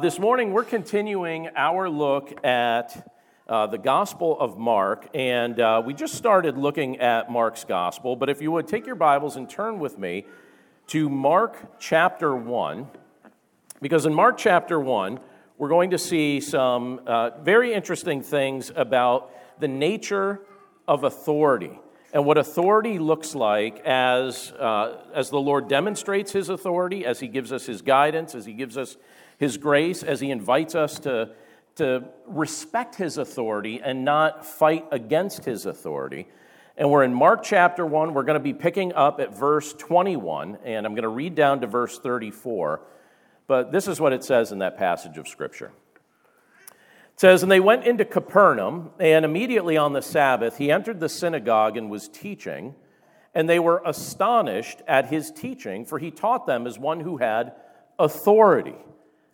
This morning, we're continuing our look at uh, the Gospel of Mark, and uh, we just started looking at Mark's Gospel. But if you would take your Bibles and turn with me to Mark chapter 1, because in Mark chapter 1, we're going to see some uh, very interesting things about the nature of authority and what authority looks like as, uh, as the Lord demonstrates his authority, as he gives us his guidance, as he gives us his grace as He invites us to, to respect His authority and not fight against His authority. And we're in Mark chapter 1. We're going to be picking up at verse 21, and I'm going to read down to verse 34. But this is what it says in that passage of Scripture. It says, And they went into Capernaum, and immediately on the Sabbath he entered the synagogue and was teaching. And they were astonished at his teaching, for he taught them as one who had authority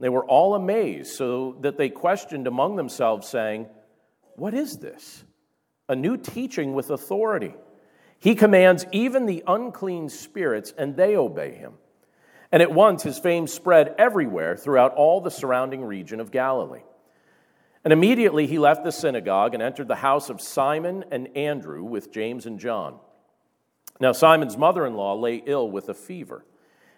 They were all amazed, so that they questioned among themselves, saying, What is this? A new teaching with authority. He commands even the unclean spirits, and they obey him. And at once his fame spread everywhere throughout all the surrounding region of Galilee. And immediately he left the synagogue and entered the house of Simon and Andrew with James and John. Now, Simon's mother in law lay ill with a fever.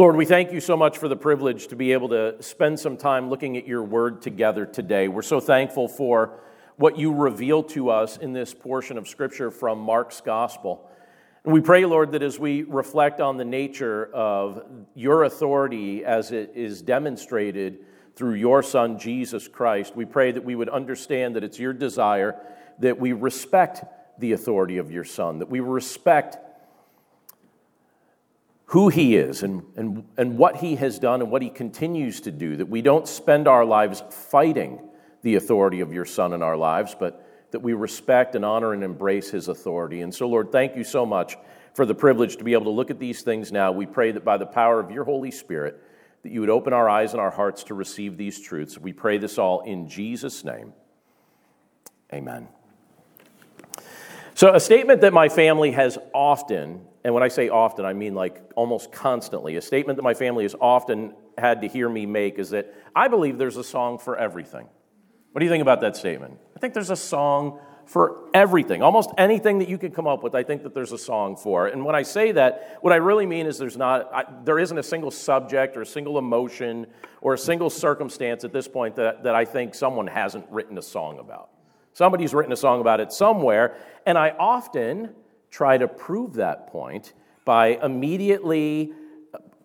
Lord, we thank you so much for the privilege to be able to spend some time looking at your word together today. We're so thankful for what you reveal to us in this portion of Scripture from Mark's Gospel. And we pray, Lord, that as we reflect on the nature of your authority as it is demonstrated through your Son, Jesus Christ, we pray that we would understand that it's your desire that we respect the authority of your Son, that we respect who he is and, and, and what he has done and what he continues to do, that we don't spend our lives fighting the authority of your son in our lives, but that we respect and honor and embrace his authority. And so, Lord, thank you so much for the privilege to be able to look at these things now. We pray that by the power of your Holy Spirit, that you would open our eyes and our hearts to receive these truths. We pray this all in Jesus' name. Amen. So, a statement that my family has often and when I say often, I mean like almost constantly. A statement that my family has often had to hear me make is that I believe there's a song for everything. What do you think about that statement? I think there's a song for everything. Almost anything that you can come up with, I think that there's a song for. And when I say that, what I really mean is there's not, I, there isn't a single subject or a single emotion or a single circumstance at this point that, that I think someone hasn't written a song about. Somebody's written a song about it somewhere, and I often try to prove that point by immediately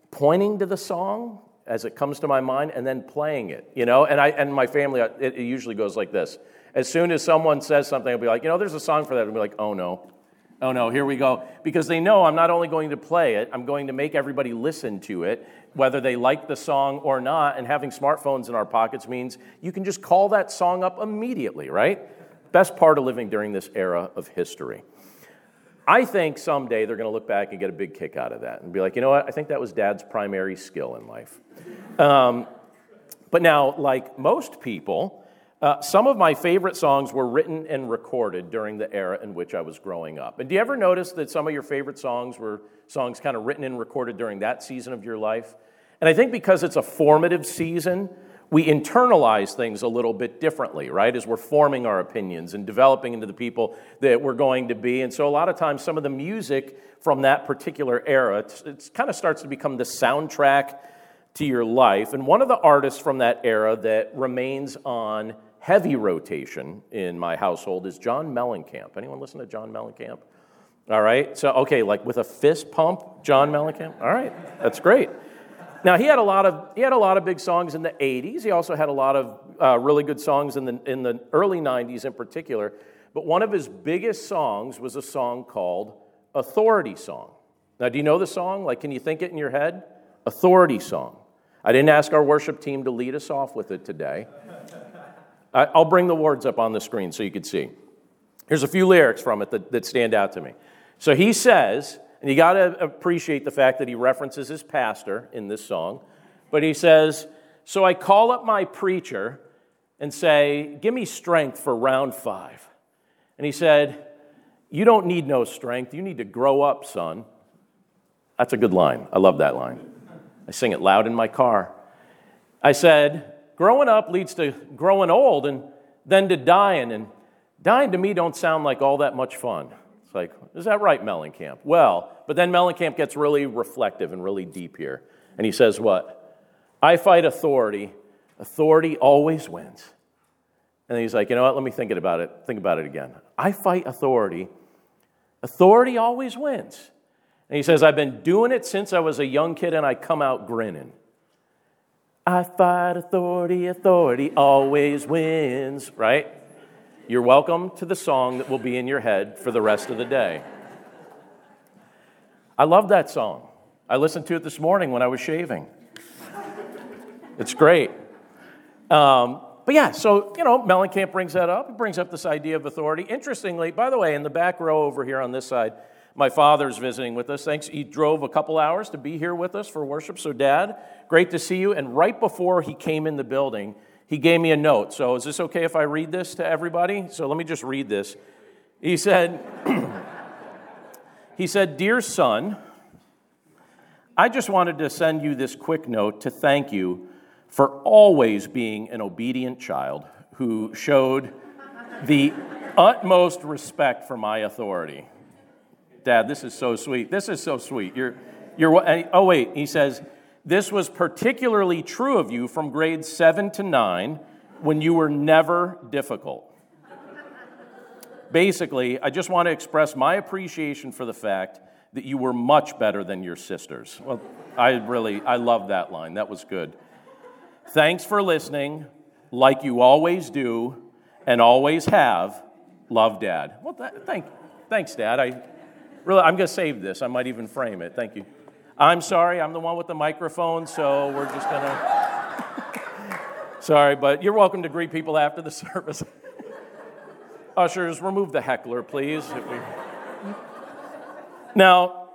pointing to the song as it comes to my mind and then playing it you know? And i and my family uh, it, it usually goes like this. As soon as someone says something i'll be like you know there's a song for that i'll be like oh no. Oh no here we go. Because they know i'm not only going to play it i'm going to make everybody listen to it whether they like the song or not. And having smartphones in our pockets means you can just call that song up immediately right best part of living during this era of history I think someday they're going to look back and get a big kick out of that and be like, you know what? I think that was dad's primary skill in life. Um, but now, like most people, uh, some of my favorite songs were written and recorded during the era in which I was growing up. And do you ever notice that some of your favorite songs were songs kind of written and recorded during that season of your life? And I think because it's a formative season, we internalize things a little bit differently, right, as we're forming our opinions and developing into the people that we're going to be. And so, a lot of times, some of the music from that particular era, it kind of starts to become the soundtrack to your life. And one of the artists from that era that remains on heavy rotation in my household is John Mellencamp. Anyone listen to John Mellencamp? All right. So, okay, like with a fist pump, John Mellencamp. All right, that's great. Now he had a lot of he had a lot of big songs in the '80s. He also had a lot of uh, really good songs in the in the early '90s in particular. But one of his biggest songs was a song called "Authority Song." Now, do you know the song? Like, can you think it in your head? Authority Song. I didn't ask our worship team to lead us off with it today. I'll bring the words up on the screen so you can see. Here's a few lyrics from it that, that stand out to me. So he says, and you got to appreciate the fact that he references his pastor in this song, but he says, So I call up my preacher and say, Give me strength for round five. And he said, You don't need no strength. You need to grow up, son. That's a good line. I love that line. I sing it loud in my car. I said, Growing up leads to growing old and then to dying. And dying to me don't sound like all that much fun. It's like, is that right, Mellencamp? Well, but then Mellencamp gets really reflective and really deep here. And he says, What? I fight authority. Authority always wins. And he's like, you know what? Let me think about it. Think about it again. I fight authority. Authority always wins. And he says, I've been doing it since I was a young kid and I come out grinning. I fight authority, authority always wins, right? You're welcome to the song that will be in your head for the rest of the day. I love that song. I listened to it this morning when I was shaving. It's great. Um, but yeah, so, you know, Mellencamp brings that up. He brings up this idea of authority. Interestingly, by the way, in the back row over here on this side, my father's visiting with us. Thanks. He drove a couple hours to be here with us for worship. So, Dad, great to see you. And right before he came in the building, he gave me a note. So, is this okay if I read this to everybody? So, let me just read this. He said, he said, Dear son, I just wanted to send you this quick note to thank you for always being an obedient child who showed the utmost respect for my authority. Dad, this is so sweet. This is so sweet. You're, you're, oh, wait, he says, this was particularly true of you from grades seven to nine when you were never difficult. Basically, I just want to express my appreciation for the fact that you were much better than your sisters. Well, I really, I love that line. That was good. Thanks for listening, like you always do and always have. Love, Dad. Well, that, thank, thanks, Dad. I, Really, I'm going to save this. I might even frame it. Thank you. I'm sorry, I'm the one with the microphone, so we're just going to. sorry, but you're welcome to greet people after the service. Ushers, remove the heckler, please. Now,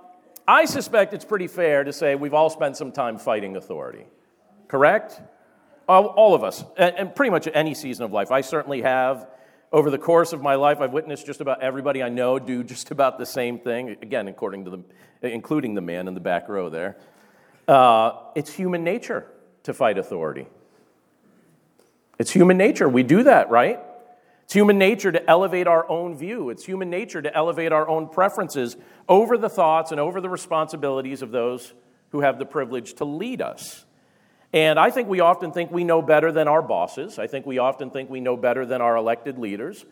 I suspect it's pretty fair to say we've all spent some time fighting authority, correct? All, all of us, and pretty much any season of life. I certainly have. Over the course of my life, I've witnessed just about everybody I know do just about the same thing, again, according to the, including the man in the back row there. Uh, it's human nature to fight authority. It's human nature. We do that, right? It's human nature to elevate our own view. It's human nature to elevate our own preferences over the thoughts and over the responsibilities of those who have the privilege to lead us. And I think we often think we know better than our bosses. I think we often think we know better than our elected leaders.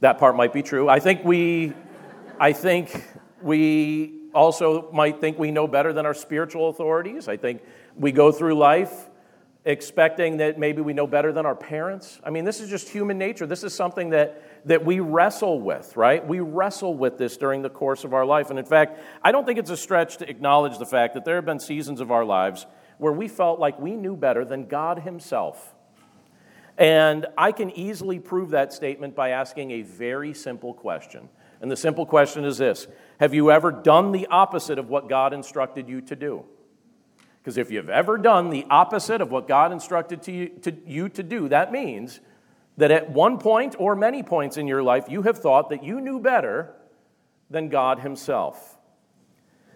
That part might be true. I think we, I think we also might think we know better than our spiritual authorities. I think we go through life expecting that maybe we know better than our parents. I mean, this is just human nature. This is something that, that we wrestle with, right? We wrestle with this during the course of our life. And in fact, I don't think it's a stretch to acknowledge the fact that there have been seasons of our lives where we felt like we knew better than God Himself. And I can easily prove that statement by asking a very simple question. And the simple question is this Have you ever done the opposite of what God instructed you to do? Because if you've ever done the opposite of what God instructed to you, to you to do, that means that at one point or many points in your life, you have thought that you knew better than God Himself.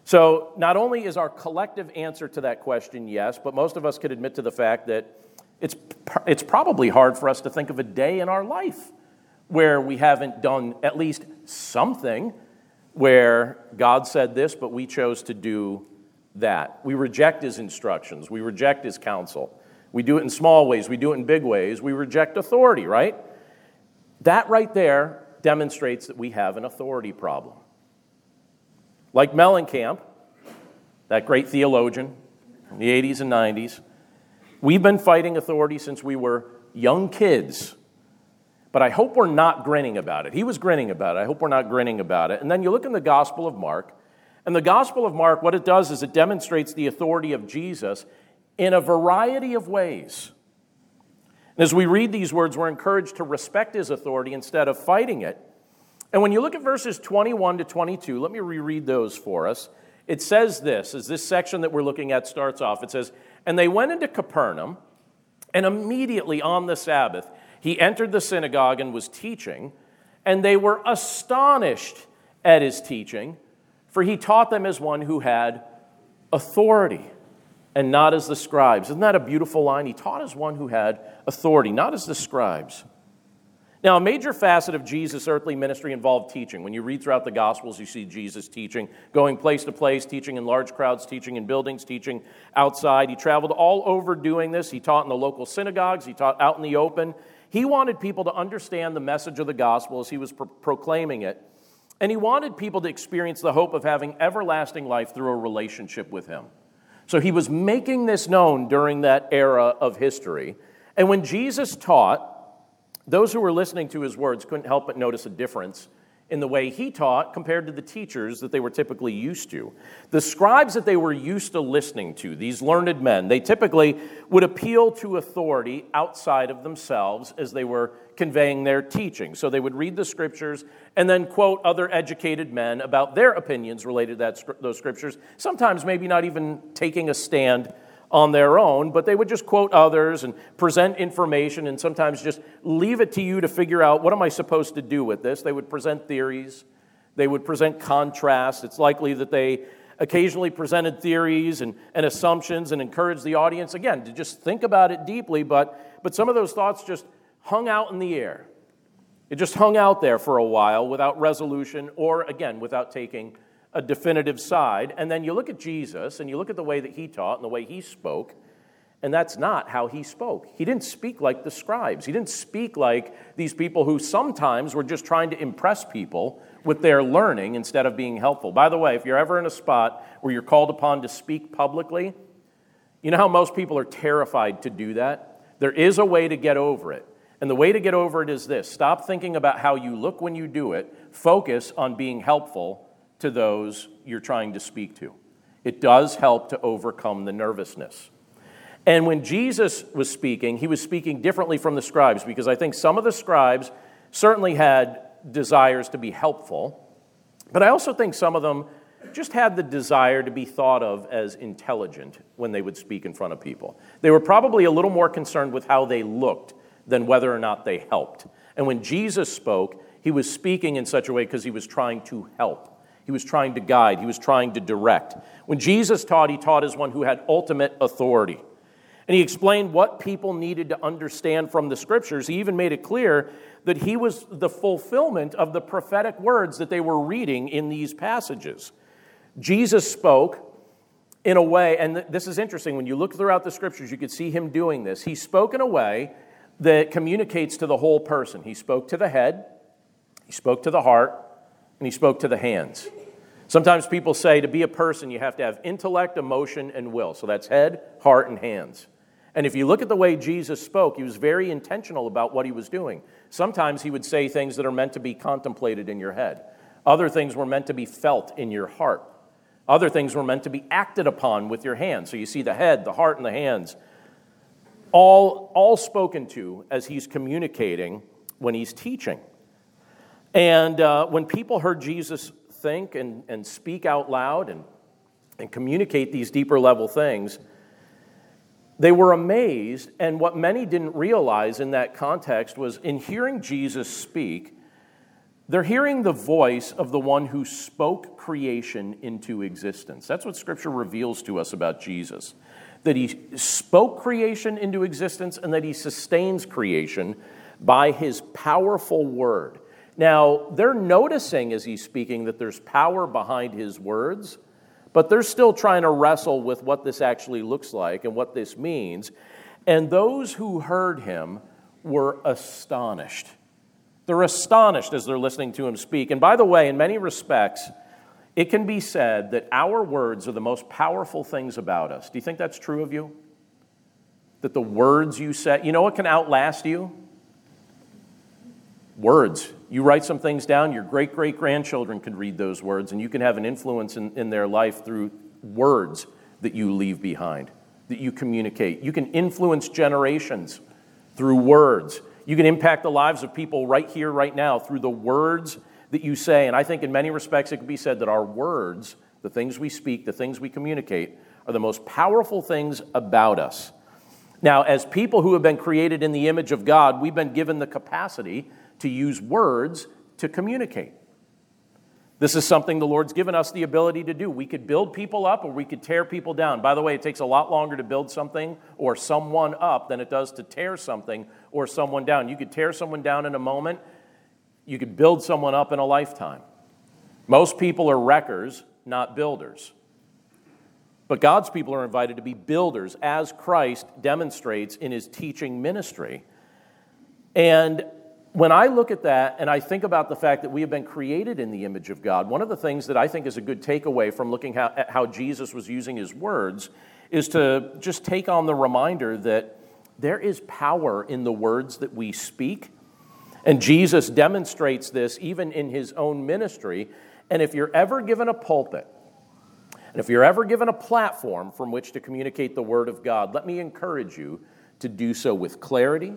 So, not only is our collective answer to that question yes, but most of us could admit to the fact that it's, it's probably hard for us to think of a day in our life where we haven't done at least something where God said this, but we chose to do that. We reject his instructions, we reject his counsel. We do it in small ways, we do it in big ways. We reject authority, right? That right there demonstrates that we have an authority problem. Like Mellencamp, that great theologian in the 80s and 90s, we've been fighting authority since we were young kids. But I hope we're not grinning about it. He was grinning about it. I hope we're not grinning about it. And then you look in the Gospel of Mark, and the Gospel of Mark, what it does is it demonstrates the authority of Jesus in a variety of ways. And as we read these words, we're encouraged to respect his authority instead of fighting it. And when you look at verses 21 to 22, let me reread those for us. It says this, as this section that we're looking at starts off, it says, And they went into Capernaum, and immediately on the Sabbath, he entered the synagogue and was teaching, and they were astonished at his teaching, for he taught them as one who had authority and not as the scribes. Isn't that a beautiful line? He taught as one who had authority, not as the scribes. Now, a major facet of Jesus' earthly ministry involved teaching. When you read throughout the Gospels, you see Jesus teaching, going place to place, teaching in large crowds, teaching in buildings, teaching outside. He traveled all over doing this. He taught in the local synagogues, he taught out in the open. He wanted people to understand the message of the gospel as he was pro- proclaiming it. And he wanted people to experience the hope of having everlasting life through a relationship with him. So he was making this known during that era of history. And when Jesus taught, those who were listening to his words couldn't help but notice a difference in the way he taught compared to the teachers that they were typically used to. The scribes that they were used to listening to, these learned men, they typically would appeal to authority outside of themselves as they were conveying their teaching. So they would read the scriptures and then quote other educated men about their opinions related to that, those scriptures, sometimes maybe not even taking a stand on their own, but they would just quote others and present information and sometimes just leave it to you to figure out what am I supposed to do with this. They would present theories, they would present contrasts. It's likely that they occasionally presented theories and, and assumptions and encouraged the audience, again, to just think about it deeply, but, but some of those thoughts just hung out in the air. It just hung out there for a while without resolution or, again, without taking a definitive side. And then you look at Jesus and you look at the way that he taught and the way he spoke, and that's not how he spoke. He didn't speak like the scribes. He didn't speak like these people who sometimes were just trying to impress people with their learning instead of being helpful. By the way, if you're ever in a spot where you're called upon to speak publicly, you know how most people are terrified to do that? There is a way to get over it. And the way to get over it is this stop thinking about how you look when you do it, focus on being helpful to those you're trying to speak to. It does help to overcome the nervousness. And when Jesus was speaking, he was speaking differently from the scribes because I think some of the scribes certainly had desires to be helpful, but I also think some of them just had the desire to be thought of as intelligent when they would speak in front of people. They were probably a little more concerned with how they looked than whether or not they helped. And when Jesus spoke, he was speaking in such a way because he was trying to help. He was trying to guide, he was trying to direct. When Jesus taught, he taught as one who had ultimate authority. And he explained what people needed to understand from the scriptures. He even made it clear that he was the fulfillment of the prophetic words that they were reading in these passages. Jesus spoke in a way, and this is interesting, when you look throughout the scriptures, you could see him doing this. He spoke in a way that communicates to the whole person. He spoke to the head, he spoke to the heart, and he spoke to the hands. Sometimes people say to be a person, you have to have intellect, emotion, and will. So that's head, heart, and hands. And if you look at the way Jesus spoke, he was very intentional about what he was doing. Sometimes he would say things that are meant to be contemplated in your head, other things were meant to be felt in your heart, other things were meant to be acted upon with your hands. So you see the head, the heart, and the hands, all, all spoken to as he's communicating when he's teaching. And uh, when people heard Jesus think and, and speak out loud and, and communicate these deeper level things, they were amazed. And what many didn't realize in that context was in hearing Jesus speak, they're hearing the voice of the one who spoke creation into existence. That's what Scripture reveals to us about Jesus that he spoke creation into existence and that he sustains creation by his powerful word. Now, they're noticing as he's speaking that there's power behind his words, but they're still trying to wrestle with what this actually looks like and what this means. And those who heard him were astonished. They're astonished as they're listening to him speak. And by the way, in many respects, it can be said that our words are the most powerful things about us. Do you think that's true of you? That the words you say, you know what can outlast you? Words. You write some things down, your great great grandchildren can read those words, and you can have an influence in, in their life through words that you leave behind, that you communicate. You can influence generations through words. You can impact the lives of people right here, right now, through the words that you say. And I think in many respects it could be said that our words, the things we speak, the things we communicate, are the most powerful things about us. Now, as people who have been created in the image of God, we've been given the capacity to use words to communicate. This is something the Lord's given us the ability to do. We could build people up or we could tear people down. By the way, it takes a lot longer to build something or someone up than it does to tear something or someone down. You could tear someone down in a moment, you could build someone up in a lifetime. Most people are wreckers, not builders. But God's people are invited to be builders, as Christ demonstrates in his teaching ministry. And when I look at that and I think about the fact that we have been created in the image of God, one of the things that I think is a good takeaway from looking how, at how Jesus was using his words is to just take on the reminder that there is power in the words that we speak. And Jesus demonstrates this even in his own ministry. And if you're ever given a pulpit, and if you're ever given a platform from which to communicate the Word of God, let me encourage you to do so with clarity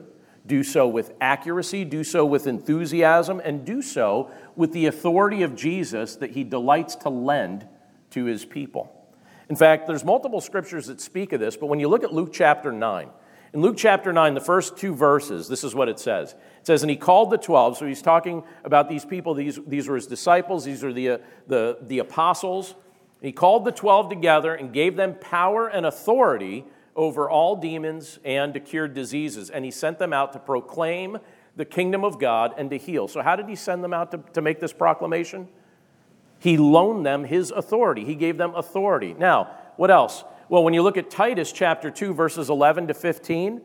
do so with accuracy, do so with enthusiasm, and do so with the authority of Jesus that he delights to lend to his people. In fact, there's multiple scriptures that speak of this, but when you look at Luke chapter 9, in Luke chapter 9, the first two verses, this is what it says. It says, And he called the 12, so he's talking about these people. These, these were his disciples, these are the, uh, the, the apostles. He called the 12 together and gave them power and authority over all demons and to cure diseases. And he sent them out to proclaim the kingdom of God and to heal. So, how did he send them out to, to make this proclamation? He loaned them his authority, he gave them authority. Now, what else? Well, when you look at Titus chapter 2, verses 11 to 15,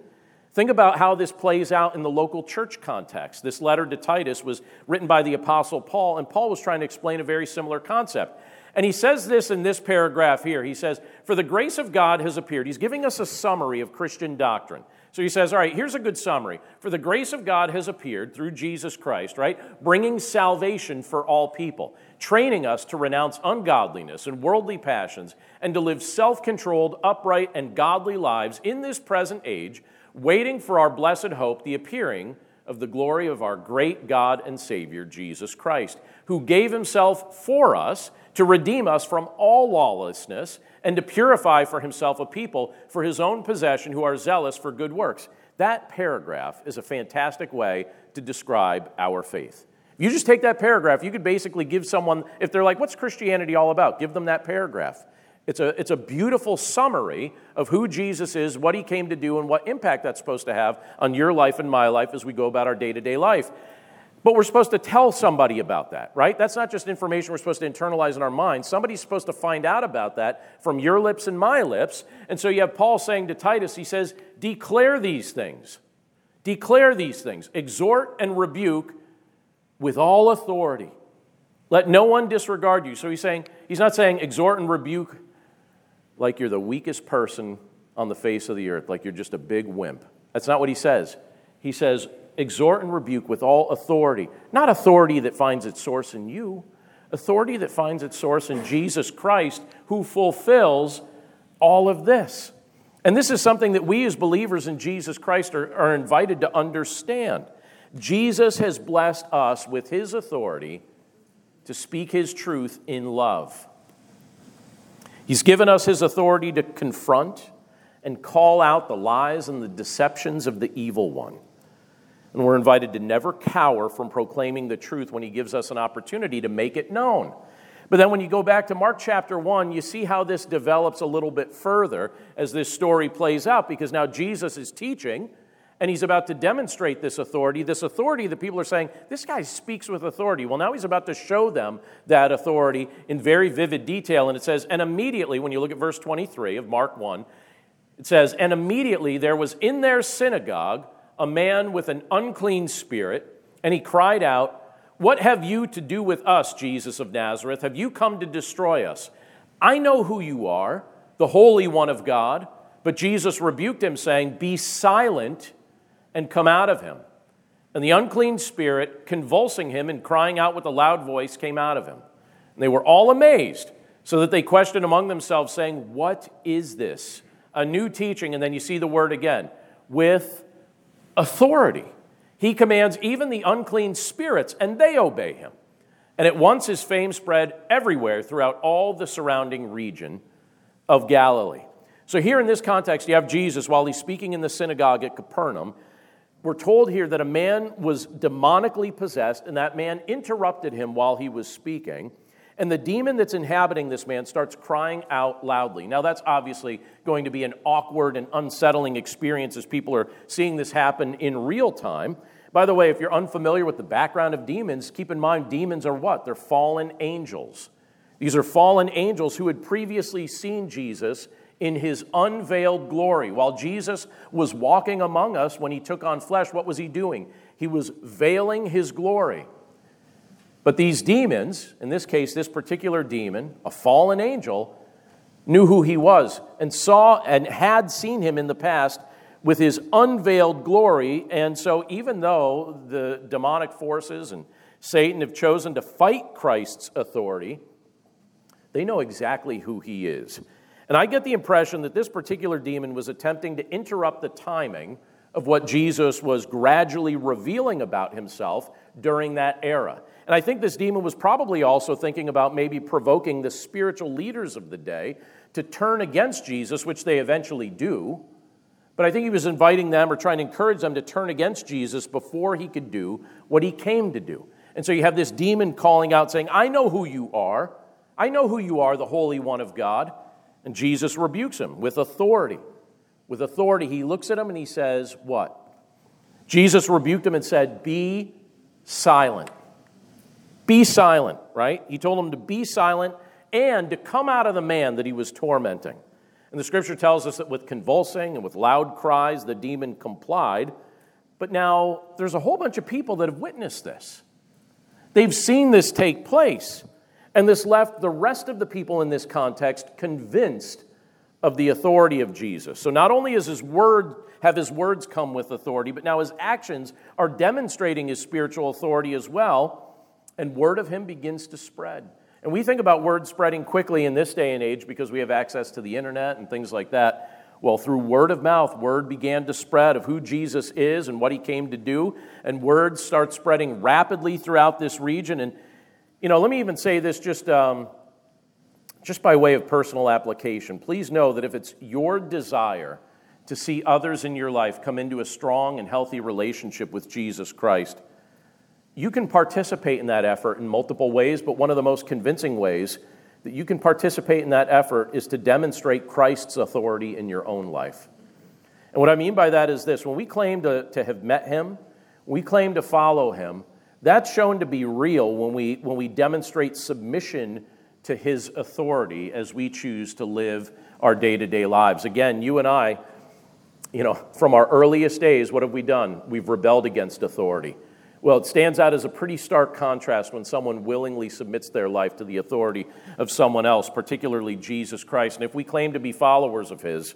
think about how this plays out in the local church context. This letter to Titus was written by the Apostle Paul, and Paul was trying to explain a very similar concept. And he says this in this paragraph here. He says, For the grace of God has appeared. He's giving us a summary of Christian doctrine. So he says, All right, here's a good summary. For the grace of God has appeared through Jesus Christ, right? Bringing salvation for all people, training us to renounce ungodliness and worldly passions, and to live self controlled, upright, and godly lives in this present age, waiting for our blessed hope, the appearing of the glory of our great God and Savior, Jesus Christ, who gave himself for us to redeem us from all lawlessness and to purify for himself a people for his own possession who are zealous for good works. That paragraph is a fantastic way to describe our faith. If you just take that paragraph, you could basically give someone, if they're like, what's Christianity all about? Give them that paragraph. It's a, it's a beautiful summary of who Jesus is, what he came to do, and what impact that's supposed to have on your life and my life as we go about our day to day life. But we're supposed to tell somebody about that, right? That's not just information we're supposed to internalize in our minds. Somebody's supposed to find out about that from your lips and my lips. And so you have Paul saying to Titus, he says, declare these things. Declare these things. Exhort and rebuke with all authority. Let no one disregard you. So he's saying, he's not saying exhort and rebuke like you're the weakest person on the face of the earth, like you're just a big wimp. That's not what he says. He says, exhort and rebuke with all authority. Not authority that finds its source in you, authority that finds its source in Jesus Christ, who fulfills all of this. And this is something that we as believers in Jesus Christ are, are invited to understand. Jesus has blessed us with his authority to speak his truth in love. He's given us his authority to confront and call out the lies and the deceptions of the evil one. And we're invited to never cower from proclaiming the truth when he gives us an opportunity to make it known. But then when you go back to Mark chapter 1, you see how this develops a little bit further as this story plays out because now Jesus is teaching and he's about to demonstrate this authority. This authority that people are saying, this guy speaks with authority. Well, now he's about to show them that authority in very vivid detail. And it says, and immediately, when you look at verse 23 of Mark 1, It says, And immediately there was in their synagogue a man with an unclean spirit, and he cried out, What have you to do with us, Jesus of Nazareth? Have you come to destroy us? I know who you are, the Holy One of God. But Jesus rebuked him, saying, Be silent and come out of him. And the unclean spirit, convulsing him and crying out with a loud voice, came out of him. And they were all amazed, so that they questioned among themselves, saying, What is this? A new teaching. And then you see the word again with authority. He commands even the unclean spirits, and they obey him. And at once his fame spread everywhere throughout all the surrounding region of Galilee. So, here in this context, you have Jesus while he's speaking in the synagogue at Capernaum. We're told here that a man was demonically possessed, and that man interrupted him while he was speaking. And the demon that's inhabiting this man starts crying out loudly. Now, that's obviously going to be an awkward and unsettling experience as people are seeing this happen in real time. By the way, if you're unfamiliar with the background of demons, keep in mind demons are what? They're fallen angels. These are fallen angels who had previously seen Jesus in his unveiled glory. While Jesus was walking among us when he took on flesh, what was he doing? He was veiling his glory. But these demons, in this case, this particular demon, a fallen angel, knew who he was and saw and had seen him in the past with his unveiled glory. And so, even though the demonic forces and Satan have chosen to fight Christ's authority, they know exactly who he is. And I get the impression that this particular demon was attempting to interrupt the timing of what Jesus was gradually revealing about himself during that era. And I think this demon was probably also thinking about maybe provoking the spiritual leaders of the day to turn against Jesus, which they eventually do. But I think he was inviting them or trying to encourage them to turn against Jesus before he could do what he came to do. And so you have this demon calling out, saying, I know who you are. I know who you are, the Holy One of God. And Jesus rebukes him with authority. With authority, he looks at him and he says, What? Jesus rebuked him and said, Be silent. Be silent, right? He told him to be silent and to come out of the man that he was tormenting. And the scripture tells us that with convulsing and with loud cries, the demon complied. But now there's a whole bunch of people that have witnessed this. They've seen this take place. And this left the rest of the people in this context convinced of the authority of Jesus. So not only is his word have his words come with authority, but now his actions are demonstrating his spiritual authority as well, and word of him begins to spread. And we think about word spreading quickly in this day and age because we have access to the internet and things like that. Well, through word of mouth, word began to spread of who Jesus is and what he came to do, and word starts spreading rapidly throughout this region. And you know, let me even say this just, um, just by way of personal application. Please know that if it's your desire to see others in your life come into a strong and healthy relationship with Jesus Christ, you can participate in that effort in multiple ways, but one of the most convincing ways that you can participate in that effort is to demonstrate Christ's authority in your own life. And what I mean by that is this when we claim to, to have met him, we claim to follow him, that's shown to be real when we, when we demonstrate submission to his authority as we choose to live our day to day lives. Again, you and I, you know, from our earliest days, what have we done? We've rebelled against authority. Well, it stands out as a pretty stark contrast when someone willingly submits their life to the authority of someone else, particularly Jesus Christ. And if we claim to be followers of his,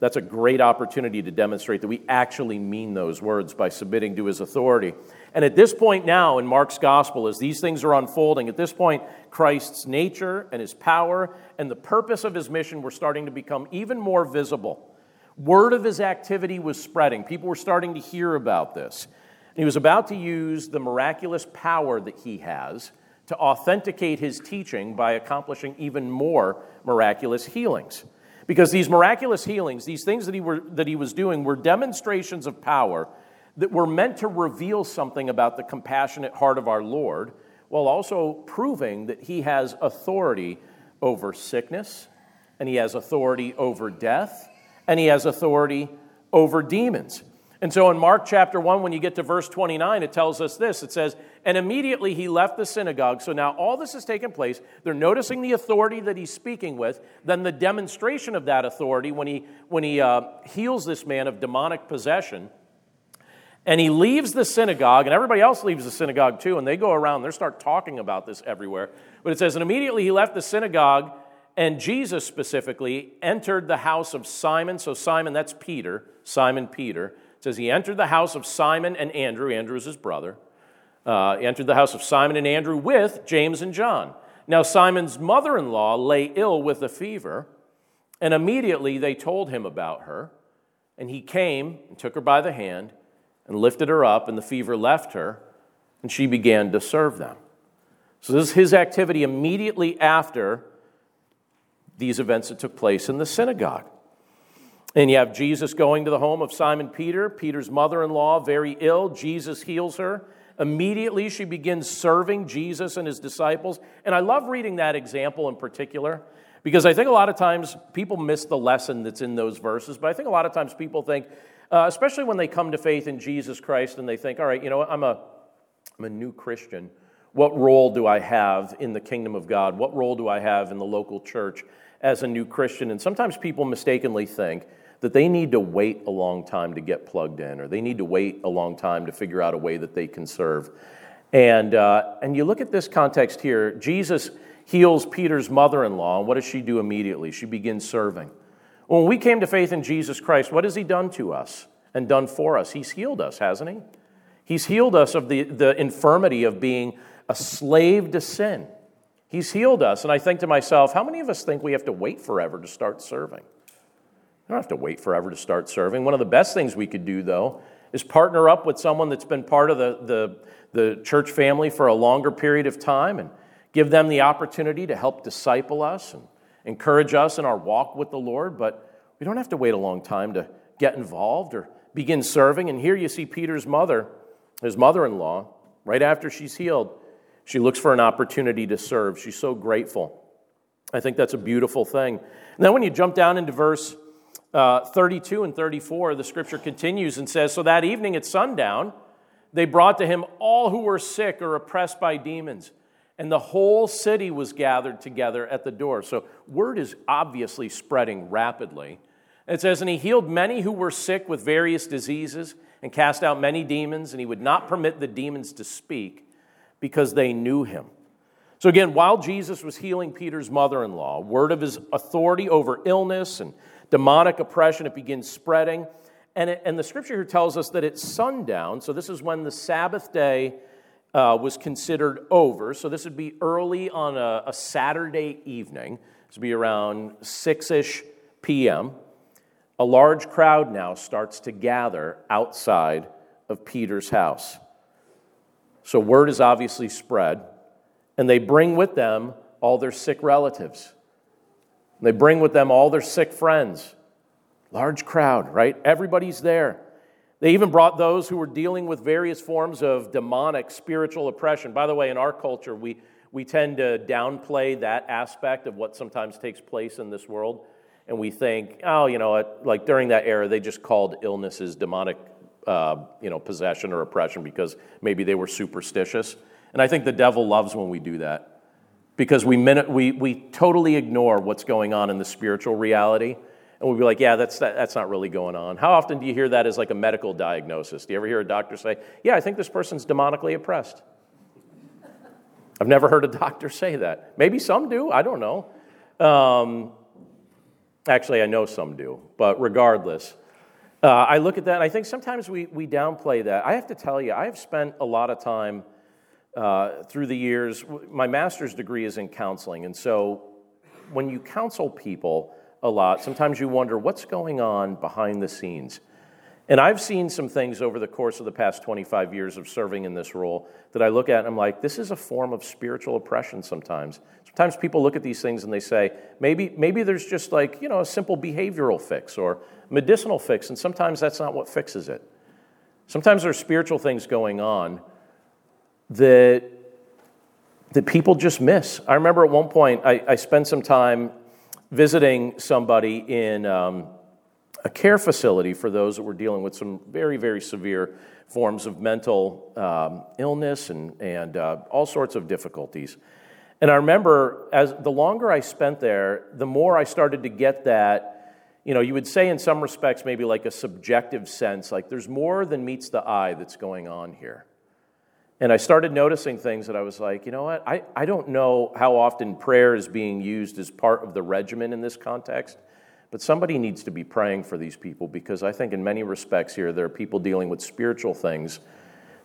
that's a great opportunity to demonstrate that we actually mean those words by submitting to his authority. And at this point now in Mark's gospel, as these things are unfolding, at this point, Christ's nature and his power and the purpose of his mission were starting to become even more visible. Word of his activity was spreading. People were starting to hear about this. And he was about to use the miraculous power that he has to authenticate his teaching by accomplishing even more miraculous healings. Because these miraculous healings, these things that he, were, that he was doing, were demonstrations of power that were meant to reveal something about the compassionate heart of our Lord, while also proving that he has authority over sickness, and he has authority over death, and he has authority over demons. And so in Mark chapter 1, when you get to verse 29, it tells us this it says, And immediately he left the synagogue. So now all this has taken place. They're noticing the authority that he's speaking with, then the demonstration of that authority when he, when he uh, heals this man of demonic possession. And he leaves the synagogue, and everybody else leaves the synagogue too, and they go around, they start talking about this everywhere. But it says, And immediately he left the synagogue, and Jesus specifically entered the house of Simon. So Simon, that's Peter, Simon Peter. It says he entered the house of Simon and Andrew. Andrew's his brother. Uh, entered the house of Simon and Andrew with James and John. Now, Simon's mother in law lay ill with a fever, and immediately they told him about her. And he came and took her by the hand and lifted her up, and the fever left her, and she began to serve them. So, this is his activity immediately after these events that took place in the synagogue. And you have Jesus going to the home of Simon Peter, Peter's mother in law, very ill. Jesus heals her. Immediately, she begins serving Jesus and his disciples. And I love reading that example in particular because I think a lot of times people miss the lesson that's in those verses. But I think a lot of times people think, uh, especially when they come to faith in Jesus Christ and they think, all right, you know what, I'm a, I'm a new Christian. What role do I have in the kingdom of God? What role do I have in the local church as a new Christian? And sometimes people mistakenly think that they need to wait a long time to get plugged in, or they need to wait a long time to figure out a way that they can serve. And, uh, and you look at this context here Jesus heals Peter's mother in law, and what does she do immediately? She begins serving. When we came to faith in Jesus Christ, what has He done to us and done for us? He's healed us, hasn't He? He's healed us of the, the infirmity of being a slave to sin. He's healed us. And I think to myself, how many of us think we have to wait forever to start serving? You don't have to wait forever to start serving. One of the best things we could do, though, is partner up with someone that's been part of the, the, the church family for a longer period of time and give them the opportunity to help disciple us and encourage us in our walk with the Lord. But we don't have to wait a long time to get involved or begin serving. And here you see Peter's mother, his mother in law, right after she's healed, she looks for an opportunity to serve. She's so grateful. I think that's a beautiful thing. And then when you jump down into verse uh, 32 and 34, the scripture continues and says So that evening at sundown, they brought to him all who were sick or oppressed by demons, and the whole city was gathered together at the door. So, word is obviously spreading rapidly. It says, And he healed many who were sick with various diseases and cast out many demons, and he would not permit the demons to speak because they knew him. So, again, while Jesus was healing Peter's mother in law, word of his authority over illness and demonic oppression, it begins spreading. And, it, and the scripture here tells us that it's sundown, so this is when the Sabbath day uh, was considered over. So this would be early on a, a Saturday evening. This would be around 6 ish p.m. A large crowd now starts to gather outside of Peter's house. So word is obviously spread, and they bring with them all their sick relatives. They bring with them all their sick friends. Large crowd, right? Everybody's there. They even brought those who were dealing with various forms of demonic spiritual oppression. By the way, in our culture, we, we tend to downplay that aspect of what sometimes takes place in this world. And we think, oh, you know, like during that era, they just called illnesses demonic, uh, you know, possession or oppression because maybe they were superstitious. And I think the devil loves when we do that because we, we, we totally ignore what's going on in the spiritual reality. And we'll be like, yeah, that's, that, that's not really going on. How often do you hear that as like a medical diagnosis? Do you ever hear a doctor say, yeah, I think this person's demonically oppressed? I've never heard a doctor say that. Maybe some do, I don't know. Um, actually, I know some do, but regardless, uh, I look at that and I think sometimes we, we downplay that. I have to tell you, I have spent a lot of time uh, through the years. My master's degree is in counseling, and so when you counsel people a lot, sometimes you wonder what's going on behind the scenes. And I've seen some things over the course of the past 25 years of serving in this role that I look at and I'm like, this is a form of spiritual oppression sometimes. Sometimes people look at these things and they say, maybe, maybe there's just like, you know, a simple behavioral fix or medicinal fix, and sometimes that's not what fixes it. Sometimes there's spiritual things going on that, that people just miss. I remember at one point, I, I spent some time visiting somebody in, um, a care facility for those that were dealing with some very, very severe forms of mental um, illness and, and uh, all sorts of difficulties. And I remember as the longer I spent there, the more I started to get that, you know, you would say in some respects, maybe like a subjective sense, like there's more than meets the eye that's going on here. And I started noticing things that I was like, you know what? I, I don't know how often prayer is being used as part of the regimen in this context, but somebody needs to be praying for these people because I think, in many respects, here, there are people dealing with spiritual things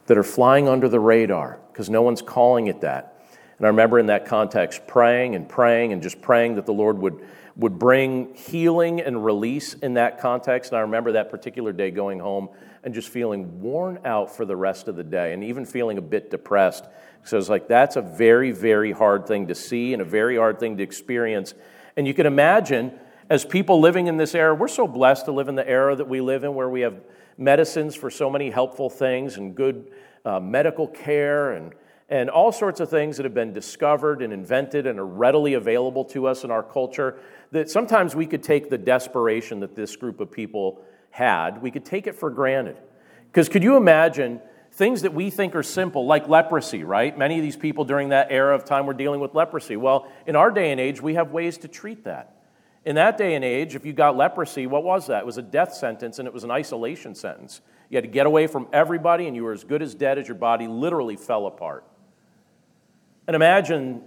that are flying under the radar because no one's calling it that. And I remember in that context praying and praying and just praying that the Lord would, would bring healing and release in that context. And I remember that particular day going home and just feeling worn out for the rest of the day and even feeling a bit depressed. So it's like, that's a very, very hard thing to see and a very hard thing to experience. And you can imagine, as people living in this era, we're so blessed to live in the era that we live in where we have medicines for so many helpful things and good uh, medical care and, and all sorts of things that have been discovered and invented and are readily available to us in our culture that sometimes we could take the desperation that this group of people had, we could take it for granted. Because could you imagine things that we think are simple, like leprosy, right? Many of these people during that era of time were dealing with leprosy. Well, in our day and age, we have ways to treat that. In that day and age, if you got leprosy, what was that? It was a death sentence and it was an isolation sentence. You had to get away from everybody and you were as good as dead as your body literally fell apart. And imagine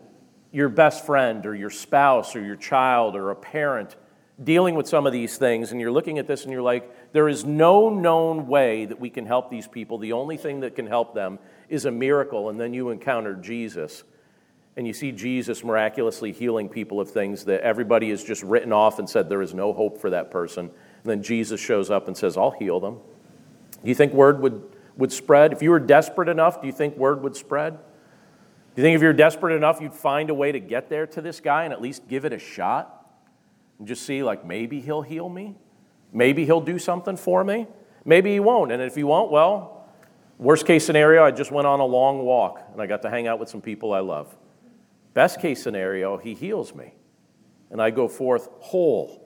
your best friend or your spouse or your child or a parent dealing with some of these things, and you're looking at this and you're like, there is no known way that we can help these people. The only thing that can help them is a miracle. And then you encounter Jesus, and you see Jesus miraculously healing people of things that everybody has just written off and said there is no hope for that person. And then Jesus shows up and says, I'll heal them. Do you think word would, would spread? If you were desperate enough, do you think word would spread? Do you think if you're desperate enough, you'd find a way to get there to this guy and at least give it a shot? And just see, like, maybe he'll heal me. Maybe he'll do something for me. Maybe he won't. And if he won't, well, worst case scenario, I just went on a long walk and I got to hang out with some people I love. Best case scenario, he heals me and I go forth whole.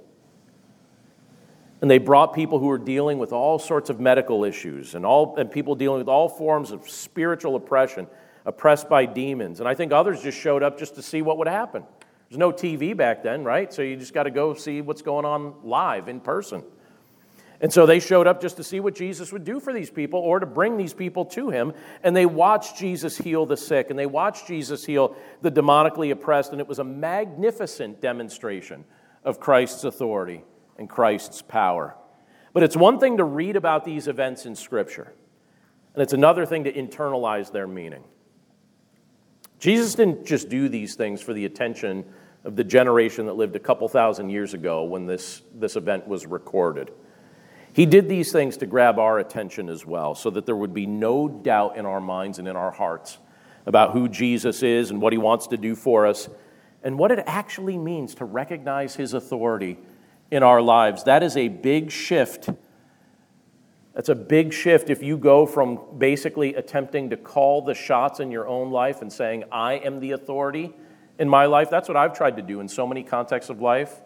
And they brought people who were dealing with all sorts of medical issues and, all, and people dealing with all forms of spiritual oppression, oppressed by demons. And I think others just showed up just to see what would happen. There's no TV back then, right? So you just got to go see what's going on live in person. And so they showed up just to see what Jesus would do for these people or to bring these people to him. And they watched Jesus heal the sick and they watched Jesus heal the demonically oppressed. And it was a magnificent demonstration of Christ's authority and Christ's power. But it's one thing to read about these events in Scripture, and it's another thing to internalize their meaning. Jesus didn't just do these things for the attention of the generation that lived a couple thousand years ago when this, this event was recorded. He did these things to grab our attention as well, so that there would be no doubt in our minds and in our hearts about who Jesus is and what he wants to do for us and what it actually means to recognize his authority in our lives. That is a big shift that's a big shift if you go from basically attempting to call the shots in your own life and saying, I am the authority in my life. That's what I've tried to do in so many contexts of life.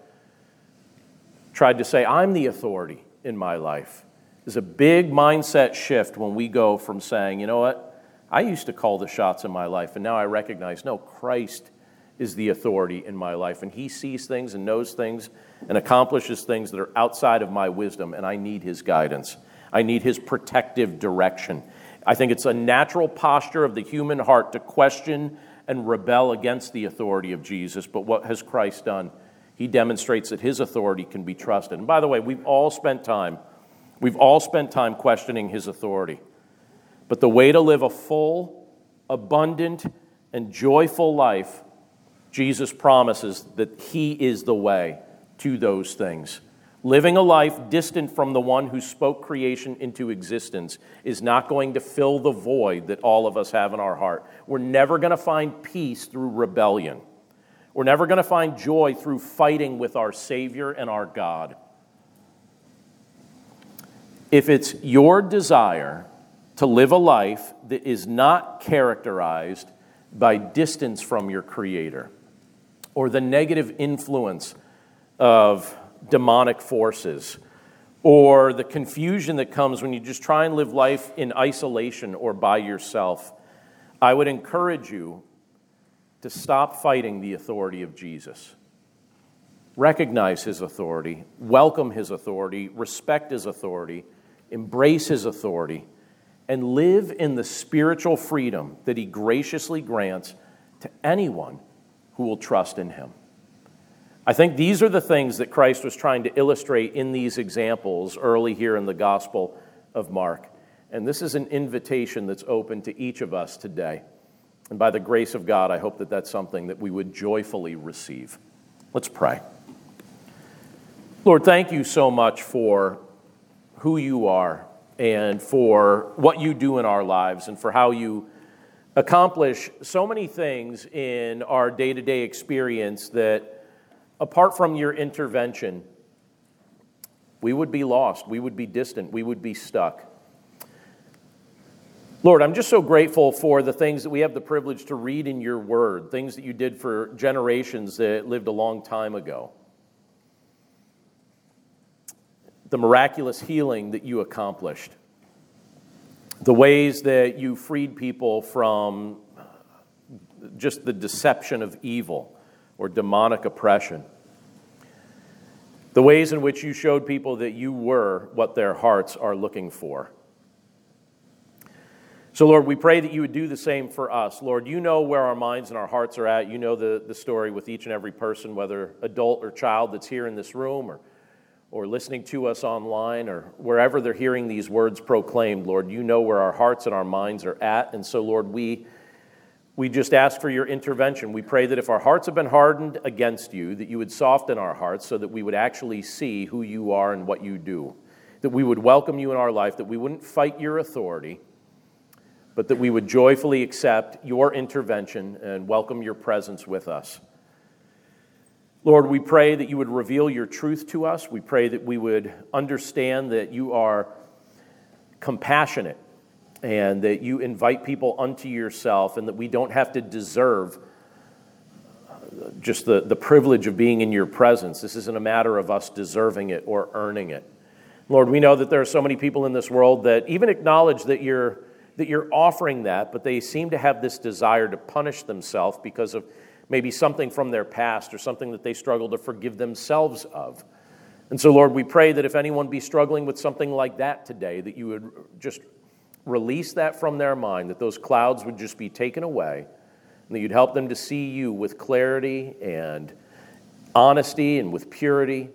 Tried to say, I'm the authority in my life. There's a big mindset shift when we go from saying, you know what, I used to call the shots in my life, and now I recognize, no, Christ is the authority in my life, and He sees things and knows things and accomplishes things that are outside of my wisdom, and I need His guidance. I need his protective direction. I think it's a natural posture of the human heart to question and rebel against the authority of Jesus. But what has Christ done? He demonstrates that his authority can be trusted. And by the way, we've all spent time, we've all spent time questioning his authority. But the way to live a full, abundant, and joyful life, Jesus promises that he is the way to those things. Living a life distant from the one who spoke creation into existence is not going to fill the void that all of us have in our heart. We're never going to find peace through rebellion. We're never going to find joy through fighting with our Savior and our God. If it's your desire to live a life that is not characterized by distance from your Creator or the negative influence of demonic forces or the confusion that comes when you just try and live life in isolation or by yourself, I would encourage you to stop fighting the authority of Jesus. Recognize his authority, welcome his authority, respect his authority, embrace his authority, and live in the spiritual freedom that he graciously grants to anyone who will trust in him. I think these are the things that Christ was trying to illustrate in these examples early here in the Gospel of Mark. And this is an invitation that's open to each of us today. And by the grace of God, I hope that that's something that we would joyfully receive. Let's pray. Lord, thank you so much for who you are and for what you do in our lives and for how you accomplish so many things in our day to day experience that apart from your intervention, we would be lost, we would be distant, we would be stuck. Lord, I'm just so grateful for the things that we have the privilege to read in your word, things that you did for generations that lived a long time ago. The miraculous healing that you accomplished, the ways that you freed people from just the deception of evil or demonic oppression. The ways in which you showed people that you were what their hearts are looking for. So, Lord, we pray that you would do the same for us. Lord, you know where our minds and our hearts are at. You know the, the story with each and every person, whether adult or child that's here in this room or, or listening to us online or wherever they're hearing these words proclaimed. Lord, you know where our hearts and our minds are at. And so, Lord, we we just ask for your intervention. We pray that if our hearts have been hardened against you, that you would soften our hearts so that we would actually see who you are and what you do. That we would welcome you in our life, that we wouldn't fight your authority, but that we would joyfully accept your intervention and welcome your presence with us. Lord, we pray that you would reveal your truth to us. We pray that we would understand that you are compassionate and that you invite people unto yourself, and that we don't have to deserve just the, the privilege of being in your presence. This isn't a matter of us deserving it or earning it. Lord, we know that there are so many people in this world that even acknowledge that you're, that you're offering that, but they seem to have this desire to punish themselves because of maybe something from their past or something that they struggle to forgive themselves of. And so, Lord, we pray that if anyone be struggling with something like that today, that you would just release that from their mind, that those clouds would just be taken away, and that you'd help them to see you with clarity and honesty and with purity,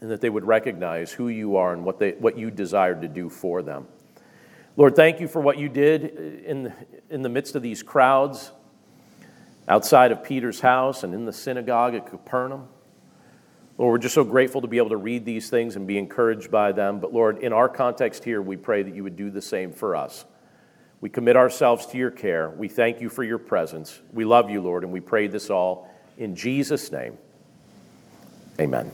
and that they would recognize who you are and what, they, what you desired to do for them. Lord, thank you for what you did in the, in the midst of these crowds outside of Peter's house and in the synagogue at Capernaum. Lord, we're just so grateful to be able to read these things and be encouraged by them. But Lord, in our context here, we pray that you would do the same for us. We commit ourselves to your care. We thank you for your presence. We love you, Lord, and we pray this all in Jesus' name. Amen.